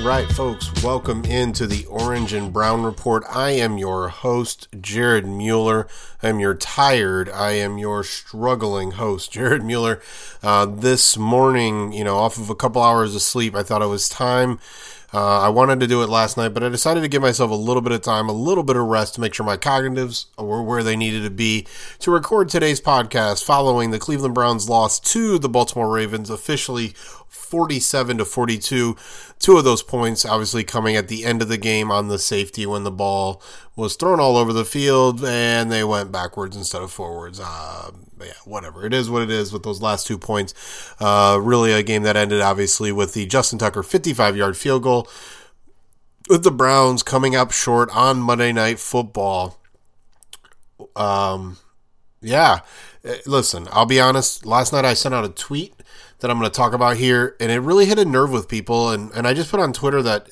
All right, folks, welcome into the Orange and Brown Report. I am your host, Jared Mueller. I am your tired, I am your struggling host, Jared Mueller. Uh, this morning, you know, off of a couple hours of sleep, I thought it was time. Uh, I wanted to do it last night, but I decided to give myself a little bit of time, a little bit of rest to make sure my cognitives were where they needed to be to record today's podcast following the Cleveland Browns loss to the Baltimore Ravens, officially 47 to 42. Two of those points obviously coming at the end of the game on the safety when the ball was thrown all over the field and they went backwards instead of forwards. Uh, yeah, whatever. It is what it is with those last two points. Uh, really a game that ended obviously with the Justin Tucker 55 yard field goal with the Browns coming up short on Monday Night Football. Um, yeah. Eh, listen, I'll be honest. Last night I sent out a tweet that I'm going to talk about here, and it really hit a nerve with people. And, and I just put on Twitter that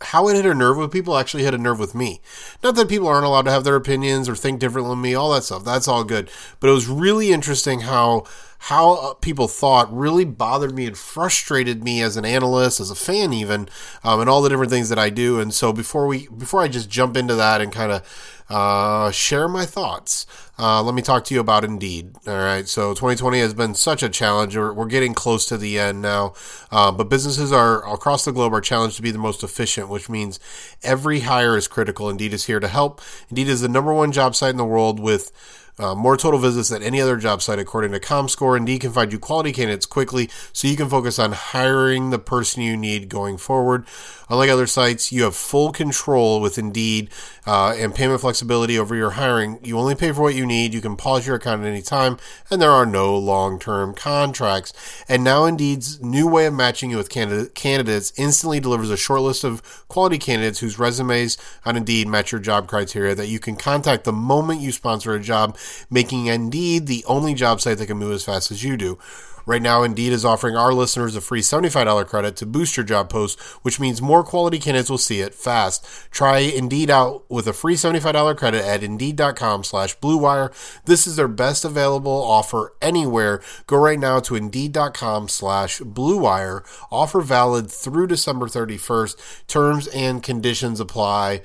how it hit a nerve with people actually hit a nerve with me. Not that people aren't allowed to have their opinions or think differently than me, all that stuff. That's all good. But it was really interesting how how uh, people thought really bothered me and frustrated me as an analyst, as a fan, even, um, and all the different things that I do. And so before we before I just jump into that and kind of uh, share my thoughts. Uh, let me talk to you about Indeed. All right. So 2020 has been such a challenge. We're, we're getting close to the end now. Uh, but businesses are across the globe are challenged to be the most efficient, which means every hire is critical. Indeed is here to help. Indeed is the number one job site in the world with uh, more total visits than any other job site, according to ComScore. Indeed can find you quality candidates quickly so you can focus on hiring the person you need going forward. Unlike other sites, you have full control with Indeed uh, and payment flexibility over your hiring. You only pay for what you need. You can pause your account at any time, and there are no long term contracts. And now Indeed's new way of matching you with candidate, candidates instantly delivers a short list of quality candidates whose resumes on Indeed match your job criteria that you can contact the moment you sponsor a job, making Indeed the only job site that can move as fast as you do. Right now, Indeed is offering our listeners a free $75 credit to boost your job post, which means more quality candidates will see it fast. Try Indeed out with a free $75 credit at Indeed.com slash BlueWire. This is their best available offer anywhere. Go right now to Indeed.com slash BlueWire. Offer valid through December 31st. Terms and conditions apply.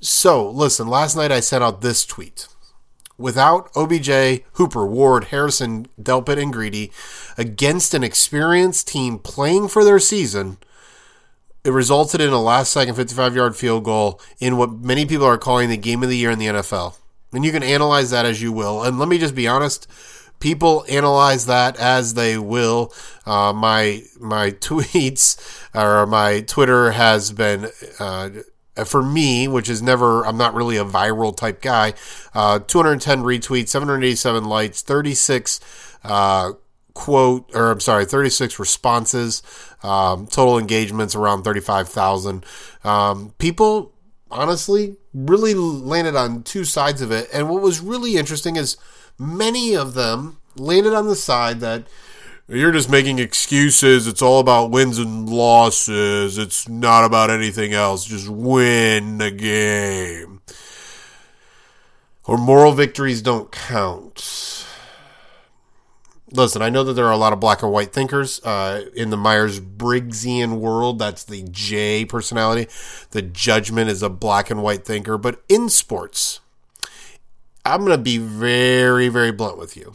So, listen, last night I sent out this tweet without OBJ, Hooper, Ward, Harrison, Delpit, and Greedy against an experienced team playing for their season, it resulted in a last second 55 yard field goal in what many people are calling the game of the year in the NFL. And you can analyze that as you will. And let me just be honest. People analyze that as they will. Uh, my my tweets or my Twitter has been uh, for me, which is never, I'm not really a viral type guy, uh, 210 retweets, 787 likes, 36 uh, quote, or I'm sorry, 36 responses, um, total engagements around 35,000. Um, people, honestly, really landed on two sides of it. And what was really interesting is many of them landed on the side that you're just making excuses. It's all about wins and losses. It's not about anything else. Just win the game. Or moral victories don't count. Listen, I know that there are a lot of black and white thinkers uh, in the Myers Briggsian world. That's the J personality. The judgment is a black and white thinker. But in sports, I'm going to be very, very blunt with you.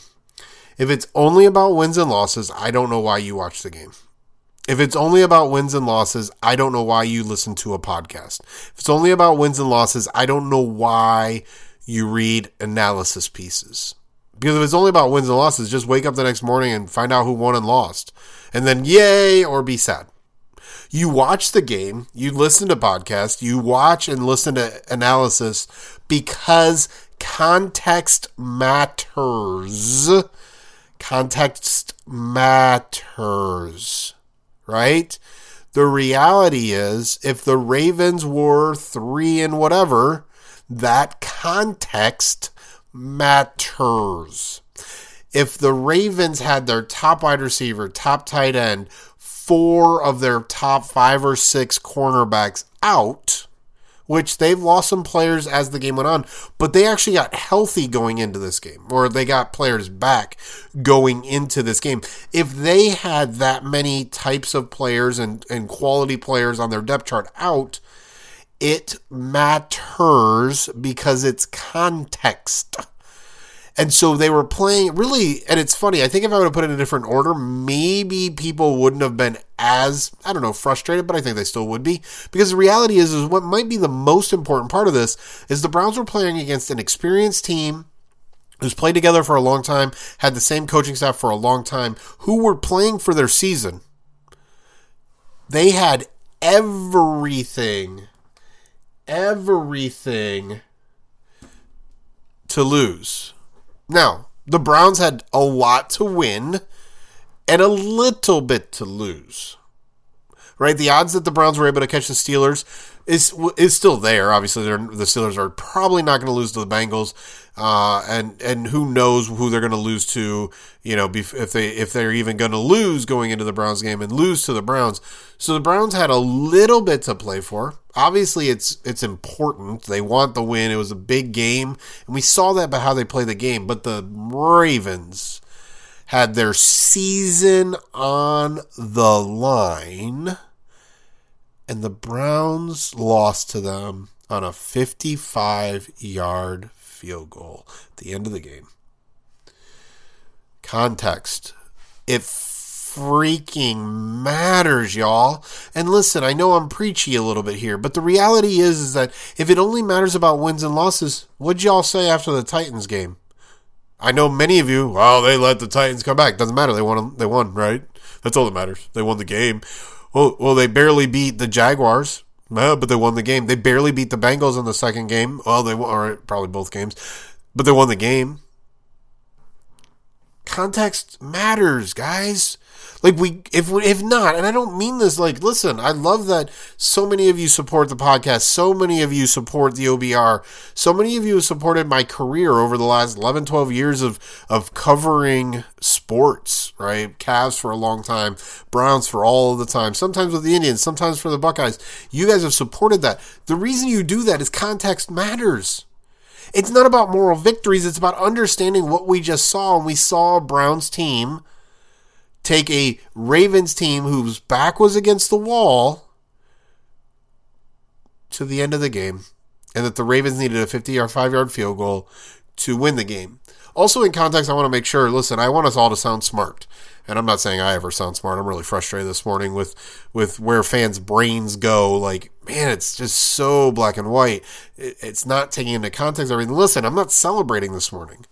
If it's only about wins and losses, I don't know why you watch the game. If it's only about wins and losses, I don't know why you listen to a podcast. If it's only about wins and losses, I don't know why you read analysis pieces. Because if it's only about wins and losses, just wake up the next morning and find out who won and lost. And then yay or be sad. You watch the game, you listen to podcasts, you watch and listen to analysis because context matters. Context matters, right? The reality is, if the Ravens were three and whatever, that context matters. If the Ravens had their top wide receiver, top tight end, four of their top five or six cornerbacks out, which they've lost some players as the game went on, but they actually got healthy going into this game, or they got players back going into this game. If they had that many types of players and, and quality players on their depth chart out, it matters because it's context. And so they were playing really, and it's funny. I think if I would have put it in a different order, maybe people wouldn't have been as, I don't know, frustrated, but I think they still would be. Because the reality is, is what might be the most important part of this is the Browns were playing against an experienced team who's played together for a long time, had the same coaching staff for a long time, who were playing for their season. They had everything, everything to lose now, the Browns had a lot to win and a little bit to lose. Right? The odds that the Browns were able to catch the Steelers is is still there. Obviously, the Steelers are probably not going to lose to the Bengals, uh, and and who knows who they're going to lose to? You know, if they if they're even going to lose going into the Browns game and lose to the Browns. So the Browns had a little bit to play for. Obviously, it's it's important. They want the win. It was a big game, and we saw that by how they play the game. But the Ravens had their season on the line and the Browns lost to them on a 55 yard field goal at the end of the game. Context. It freaking matters, y'all. And listen, I know I'm preachy a little bit here, but the reality is, is that if it only matters about wins and losses, what'd y'all say after the Titans game? I know many of you, well, they let the Titans come back. Doesn't matter. They won. They won, right? That's all that matters. They won the game. Well, well, they barely beat the Jaguars, but they won the game. They barely beat the Bengals in the second game. Well, they won, or probably both games, but they won the game. Context matters, guys. Like we, if if not, and I don't mean this like, listen, I love that so many of you support the podcast, so many of you support the OBR, so many of you have supported my career over the last 11, 12 years of of covering sports, right? Cavs for a long time, Browns for all the time, sometimes with the Indians, sometimes for the Buckeyes. You guys have supported that. The reason you do that is context matters. It's not about moral victories, it's about understanding what we just saw. And we saw Browns team take a Ravens team whose back was against the wall to the end of the game, and that the Ravens needed a 50 or 5 yard field goal to win the game. Also, in context, I want to make sure listen, I want us all to sound smart. And I'm not saying I ever sound smart. I'm really frustrated this morning with with where fans' brains go. Like, man, it's just so black and white. It's not taking into context everything. Listen, I'm not celebrating this morning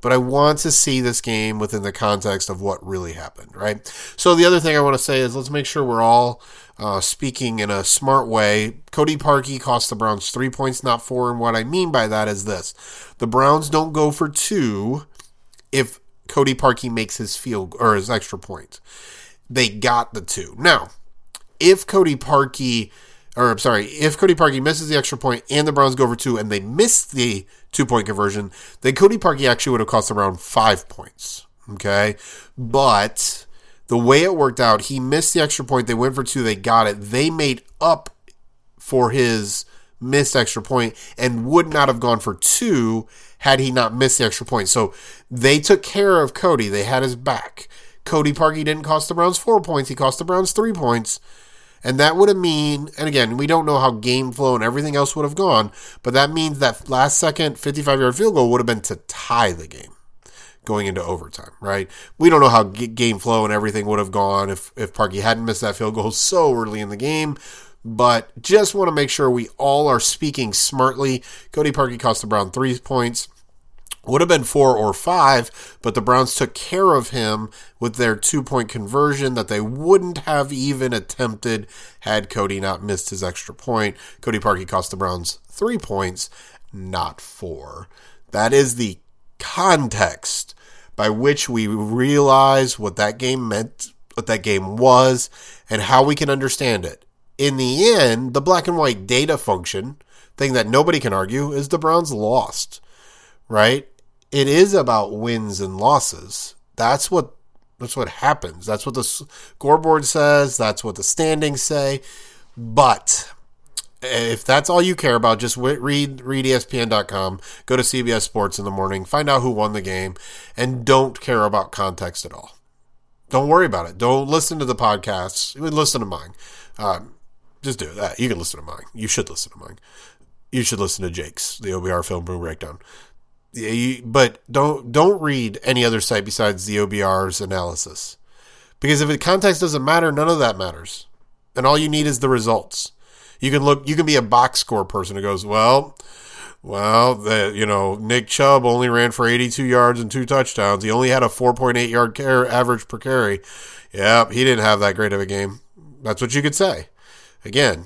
but I want to see this game within the context of what really happened, right? So the other thing I want to say is let's make sure we're all uh, speaking in a smart way. Cody Parkey cost the Browns three points, not four. And what I mean by that is this the Browns don't go for two if Cody Parkey makes his field or his extra point. They got the two. Now, if Cody Parkey or I'm sorry, if Cody Parkey misses the extra point and the Browns go for two and they miss the two point conversion, then Cody Parkey actually would have cost around five points. Okay. But the way it worked out, he missed the extra point. They went for two. They got it. They made up for his missed extra point and would not have gone for two had he not missed the extra point. So they took care of Cody. They had his back. Cody Parkey didn't cost the Browns four points. He cost the Browns three points. And that would have mean, and again, we don't know how game flow and everything else would have gone, but that means that last second 55 yard field goal would have been to tie the game going into overtime, right? We don't know how game flow and everything would have gone if, if Parkey hadn't missed that field goal so early in the game. But just want to make sure we all are speaking smartly. Cody Parkey cost the Brown three points Would have been four or five, but the Browns took care of him with their two point conversion that they wouldn't have even attempted had Cody not missed his extra point. Cody Parkey cost the Browns three points, not four. That is the context by which we realize what that game meant, what that game was, and how we can understand it. In the end, the black and white data function, thing that nobody can argue, is the Browns lost, right? It is about wins and losses. That's what that's what happens. That's what the scoreboard says. That's what the standings say. But if that's all you care about, just read read ESPN.com, go to CBS Sports in the morning, find out who won the game, and don't care about context at all. Don't worry about it. Don't listen to the podcasts. Listen to mine. Um, just do that. You can listen to mine. You should listen to mine. You should listen to Jake's, the OBR Film Breakdown but don't don't read any other site besides the OBR's analysis, because if the context doesn't matter, none of that matters, and all you need is the results. You can look. You can be a box score person who goes, well, well, the, you know, Nick Chubb only ran for 82 yards and two touchdowns. He only had a 4.8 yard car- average per carry. Yep, he didn't have that great of a game. That's what you could say. Again,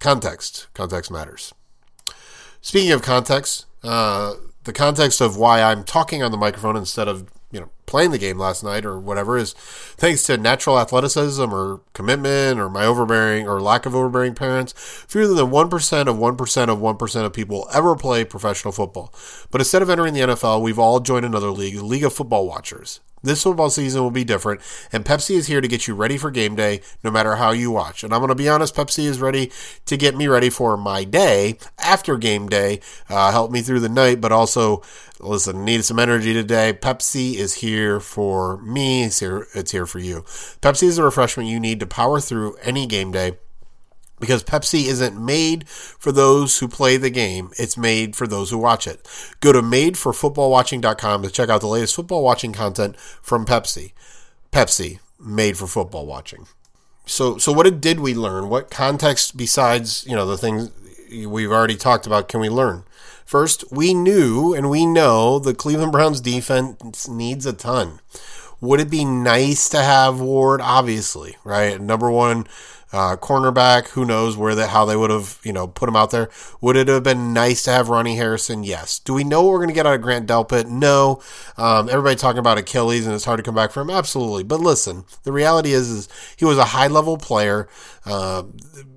context. Context matters. Speaking of context, uh, the context of why I'm talking on the microphone instead of you know playing the game last night or whatever is thanks to natural athleticism or commitment or my overbearing or lack of overbearing parents. Fewer than one percent of one percent of one percent of people ever play professional football. But instead of entering the NFL, we've all joined another league, the League of Football Watchers. This football season will be different, and Pepsi is here to get you ready for game day no matter how you watch. And I'm going to be honest, Pepsi is ready to get me ready for my day after game day, uh, help me through the night, but also, listen, need some energy today. Pepsi is here for me, it's here, it's here for you. Pepsi is the refreshment you need to power through any game day because Pepsi isn't made for those who play the game. It's made for those who watch it. Go to madeforfootballwatching.com to check out the latest football watching content from Pepsi. Pepsi, made for football watching. So, so what did we learn? What context besides, you know, the things we've already talked about can we learn? First, we knew and we know the Cleveland Browns defense needs a ton. Would it be nice to have Ward? Obviously, right? Number one uh, cornerback, who knows where that how they would have you know put him out there? Would it have been nice to have Ronnie Harrison? Yes. Do we know what we're going to get out of Grant Delpit? No. Um, everybody talking about Achilles and it's hard to come back from. Absolutely. But listen, the reality is, is he was a high level player. Uh,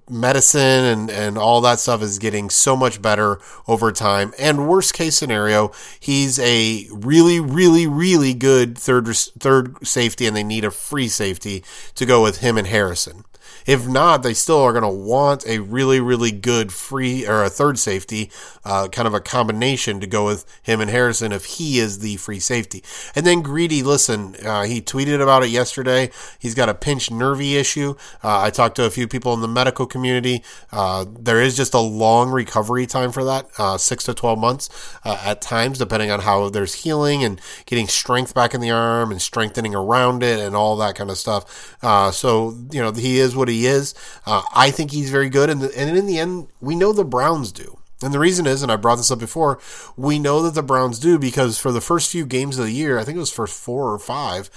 medicine and, and all that stuff is getting so much better over time. And worst case scenario, he's a really, really, really good third third safety, and they need a free safety to go with him and Harrison. If not, they still are going to want a really, really good free or a third safety, uh, kind of a combination to go with him and Harrison if he is the free safety. And then Greedy, listen, uh, he tweeted about it yesterday. He's got a pinched nervy issue. Uh, I talked to a few people in the medical community. Uh, there is just a long recovery time for that, uh, six to 12 months uh, at times, depending on how there's healing and getting strength back in the arm and strengthening around it and all that kind of stuff. so, you know, he is what he is. Uh, I think he's very good, and, the, and in the end, we know the Browns do. And the reason is, and I brought this up before, we know that the Browns do because for the first few games of the year, I think it was first four or five,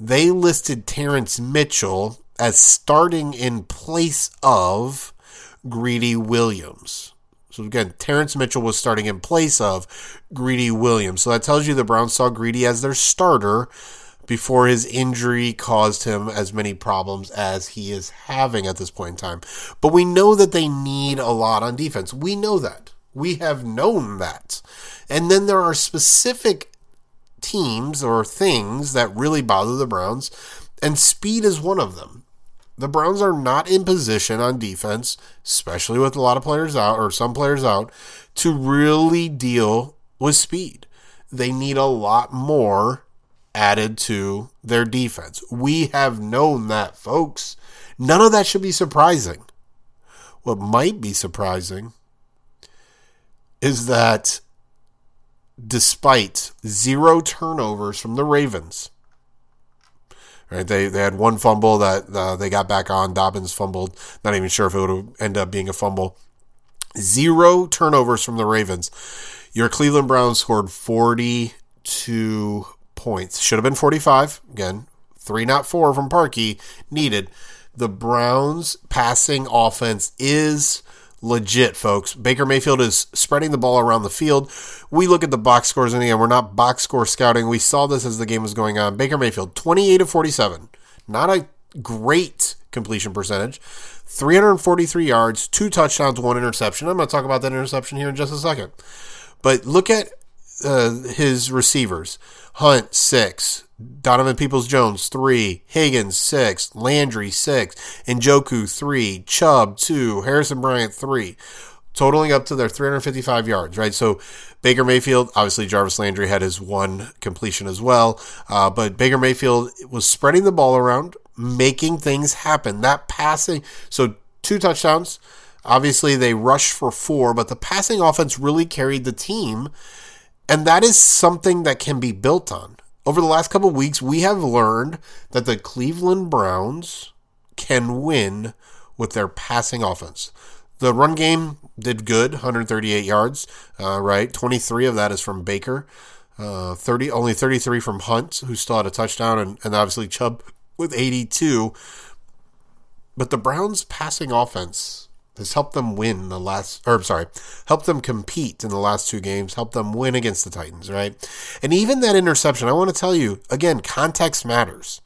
they listed Terrence Mitchell as starting in place of Greedy Williams. So again, Terrence Mitchell was starting in place of Greedy Williams. So that tells you the Browns saw Greedy as their starter before his injury caused him as many problems as he is having at this point in time. But we know that they need a lot on defense. We know that. We have known that. And then there are specific teams or things that really bother the Browns, and speed is one of them. The Browns are not in position on defense, especially with a lot of players out or some players out, to really deal with speed. They need a lot more added to their defense. We have known that, folks. None of that should be surprising. What might be surprising is that despite zero turnovers from the Ravens, right? They they had one fumble that uh, they got back on. Dobbins fumbled. Not even sure if it would end up being a fumble. Zero turnovers from the Ravens. Your Cleveland Browns scored 42 points. Should have been 45. Again, three, not four from Parkey needed. The Browns passing offense is legit, folks. Baker Mayfield is spreading the ball around the field. We look at the box scores, and again, we're not box score scouting. We saw this as the game was going on. Baker Mayfield, 28 of 47. Not a great completion percentage. 343 yards, two touchdowns, one interception. I'm going to talk about that interception here in just a second. But look at uh, his receivers Hunt, six. Donovan Peoples Jones, three. Higgins, six. Landry, six. Njoku, three. Chubb, two. Harrison Bryant, three. Totaling up to their 355 yards, right? So Baker Mayfield, obviously Jarvis Landry had his one completion as well, uh, but Baker Mayfield was spreading the ball around, making things happen. That passing, so two touchdowns. Obviously, they rushed for four, but the passing offense really carried the team. And that is something that can be built on. Over the last couple weeks, we have learned that the Cleveland Browns can win with their passing offense. The run game did good, 138 yards, uh, right? 23 of that is from Baker. Uh, 30 only 33 from Hunt, who still had a touchdown, and, and obviously Chubb with 82. But the Browns' passing offense has helped them win the last, or sorry, helped them compete in the last two games, helped them win against the Titans, right? And even that interception, I want to tell you again, context matters.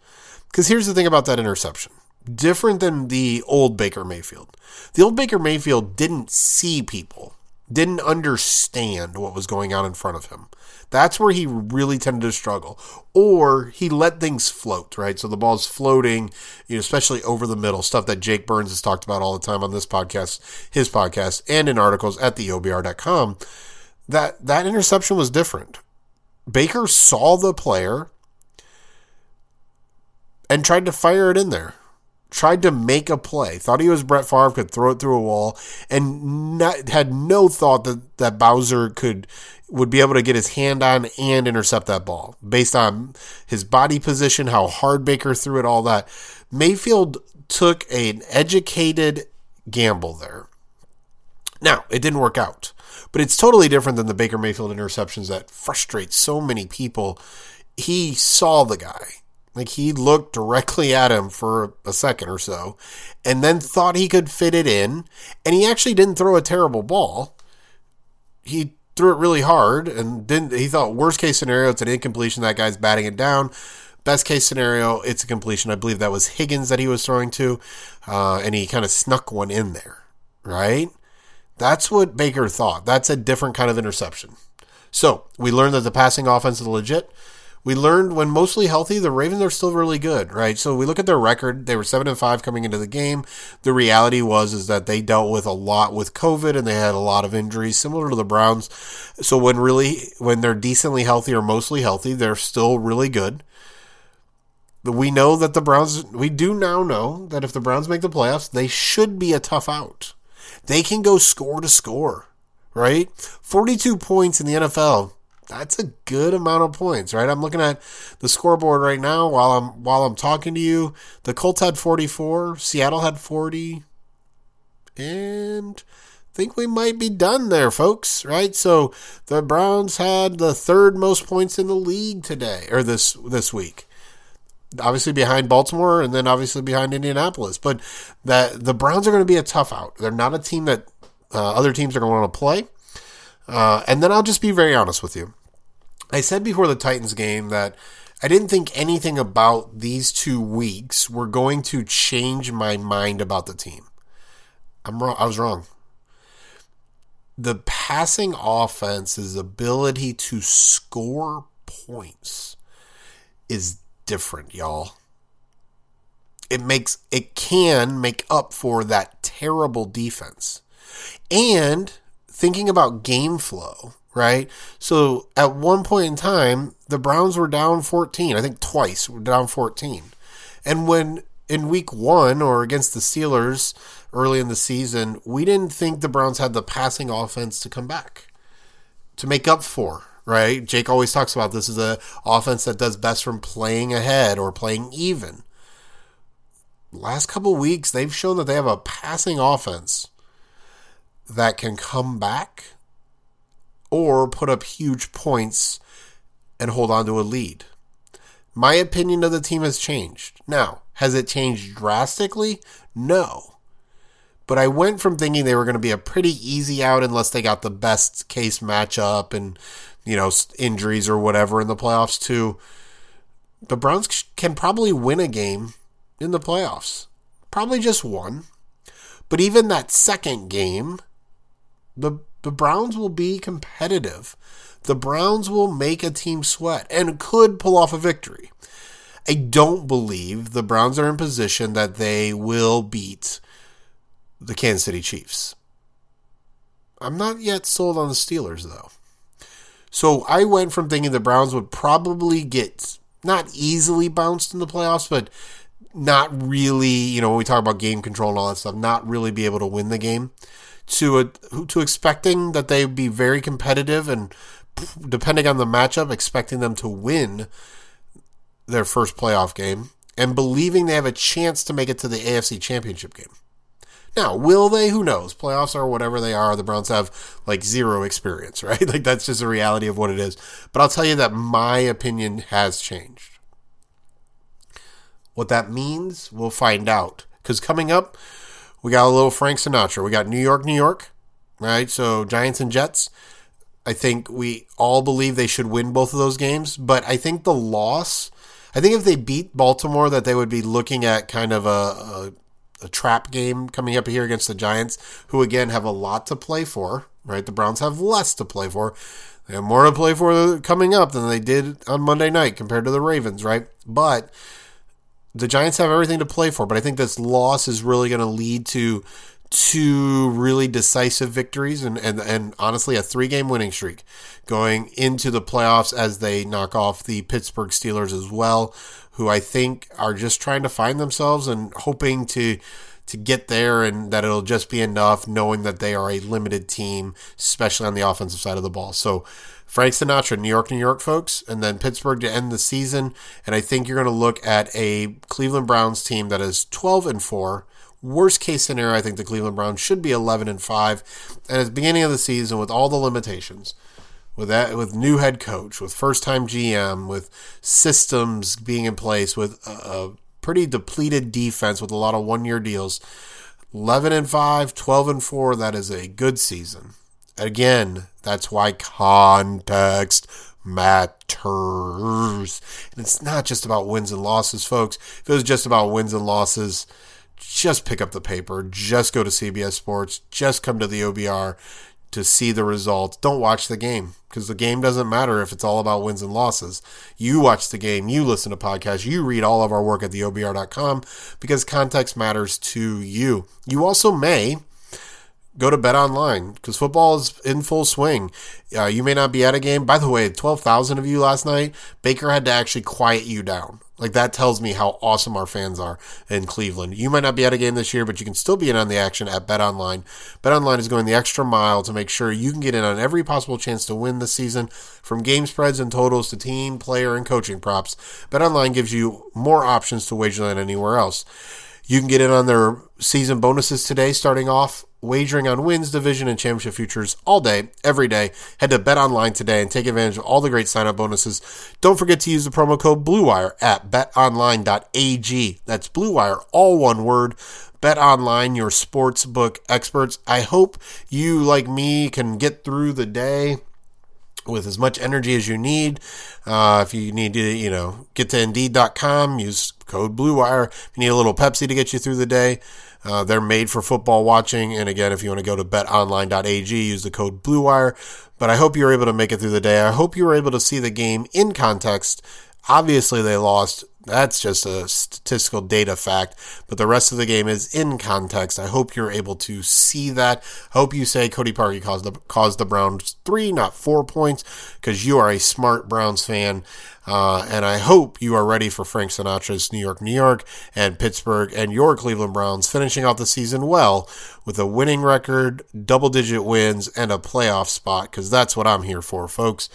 Because here's the thing about that interception different than the old Baker Mayfield. The old Baker Mayfield didn't see people, didn't understand what was going on in front of him. That's where he really tended to struggle. Or he let things float, right? So the ball's floating, you know, especially over the middle, stuff that Jake Burns has talked about all the time on this podcast, his podcast, and in articles at theobr.com. That that interception was different. Baker saw the player and tried to fire it in there tried to make a play, thought he was Brett Favre, could throw it through a wall, and not, had no thought that, that Bowser could would be able to get his hand on and intercept that ball based on his body position, how hard Baker threw it, all that. Mayfield took an educated gamble there. Now, it didn't work out, but it's totally different than the Baker Mayfield interceptions that frustrate so many people. He saw the guy like he looked directly at him for a second or so and then thought he could fit it in. And he actually didn't throw a terrible ball. He threw it really hard and didn't he thought worst case scenario it's an incompletion that guy's batting it down. Best case scenario it's a completion. I believe that was higgins that he was throwing to uh, and he kind of snuck one in there right? That's what baker thought. That's a different kind of interception. So we learned that the passing offense is legit we learned when mostly healthy, the Ravens are still really good, right? So we look at their record; they were seven and five coming into the game. The reality was is that they dealt with a lot with COVID and they had a lot of injuries, similar to the Browns. So when really when they're decently healthy or mostly healthy, they're still really good. We know that the Browns. We do now know that if the Browns make the playoffs, they should be a tough out. They can go score to score, right? Forty-two points in the NFL that's a good amount of points, right? I'm looking at the scoreboard right now while I'm while I'm talking to you. The Colts had 44, Seattle had 40, and I think we might be done there, folks. Right? So the Browns had the third most points in the league today or this this week. Obviously behind Baltimore and then obviously behind Indianapolis, but that the Browns are going to be a tough out. They're not a team that uh, other teams are going to want to play. Uh, and then I'll just be very honest with you. I said before the Titans game that I didn't think anything about these two weeks were going to change my mind about the team. I'm wrong. I was wrong. The passing offense's ability to score points is different, y'all. It makes it can make up for that terrible defense. And thinking about game flow, right? So at one point in time, the Browns were down 14. I think twice were down 14. And when in week one or against the Steelers early in the season, we didn't think the Browns had the passing offense to come back to make up for. Right? Jake always talks about this is a offense that does best from playing ahead or playing even. Last couple weeks, they've shown that they have a passing offense that can come back or put up huge points and hold on to a lead. My opinion of the team has changed. Now, has it changed drastically? No. But I went from thinking they were going to be a pretty easy out unless they got the best case matchup and, you know, injuries or whatever in the playoffs to the Browns can probably win a game in the playoffs. Probably just one. But even that second game, the the Browns will be competitive. The Browns will make a team sweat and could pull off a victory. I don't believe the Browns are in position that they will beat the Kansas City Chiefs. I'm not yet sold on the Steelers, though. So I went from thinking the Browns would probably get not easily bounced in the playoffs, but not really, you know, when we talk about game control and all that stuff, not really be able to win the game, to a, to expecting that they would be very competitive and depending on the matchup, expecting them to win their first playoff game and believing they have a chance to make it to the AFC Championship game. Now, will they? Who knows? Playoffs are whatever they are. The Browns have like zero experience, right? Like that's just the reality of what it is. But I'll tell you that my opinion has changed. What that means, we'll find out. Because coming up, we got a little Frank Sinatra. We got New York, New York, right? So Giants and Jets. I think we all believe they should win both of those games, but I think the loss, I think if they beat Baltimore, that they would be looking at kind of a, a, a trap game coming up here against the Giants, who again have a lot to play for, right? The Browns have less to play for. They have more to play for coming up than they did on Monday night compared to the Ravens, right? But the Giants have everything to play for, but I think this loss is really going to lead to two really decisive victories and, and, and honestly a three game winning streak going into the playoffs as they knock off the Pittsburgh Steelers as well, who I think are just trying to find themselves and hoping to to get there and that it'll just be enough knowing that they are a limited team, especially on the offensive side of the ball. So Frank Sinatra, New York, New York, folks, and then Pittsburgh to end the season. And I think you're going to look at a Cleveland Browns team that is 12 and 4 Worst case scenario, I think the Cleveland Browns should be 11 and 5. And at the beginning of the season, with all the limitations, with that, with new head coach, with first time GM, with systems being in place, with a, a pretty depleted defense, with a lot of one year deals, 11 and 5, 12 and 4, that is a good season. Again, that's why context matters. And it's not just about wins and losses, folks. If it was just about wins and losses, just pick up the paper, just go to CBS Sports, just come to the OBR to see the results. Don't watch the game because the game doesn't matter if it's all about wins and losses. You watch the game, you listen to podcasts, you read all of our work at theobr.com because context matters to you. You also may go to Bet Online because football is in full swing. Uh, you may not be at a game. By the way, 12,000 of you last night, Baker had to actually quiet you down. Like that tells me how awesome our fans are in Cleveland. You might not be at a game this year, but you can still be in on the action at Bet Online. Bet Online is going the extra mile to make sure you can get in on every possible chance to win this season, from game spreads and totals to team, player, and coaching props. Bet Online gives you more options to wager than anywhere else. You can get in on their season bonuses today, starting off wagering on wins, division, and championship futures all day, every day. Head to Bet Online today and take advantage of all the great sign up bonuses. Don't forget to use the promo code BLUEWIRE at betonline.ag. That's BLUEWIRE, all one word. Bet Online, your sports book experts. I hope you, like me, can get through the day with as much energy as you need. Uh, if you need to, you know, get to Indeed.com, use code BLUEWIRE. If you need a little Pepsi to get you through the day, uh, they're made for football watching. And again, if you want to go to betonline.ag, use the code BLUEWIRE. But I hope you were able to make it through the day. I hope you were able to see the game in context. Obviously, they lost that's just a statistical data fact, but the rest of the game is in context. I hope you're able to see that. I hope you say Cody Parkey caused the caused the Browns three, not four points, because you are a smart Browns fan. Uh, and I hope you are ready for Frank Sinatra's New York, New York, and Pittsburgh and your Cleveland Browns finishing off the season well with a winning record, double digit wins, and a playoff spot, because that's what I'm here for, folks.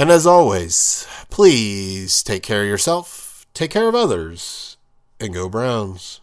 And as always, please take care of yourself, take care of others, and go Browns.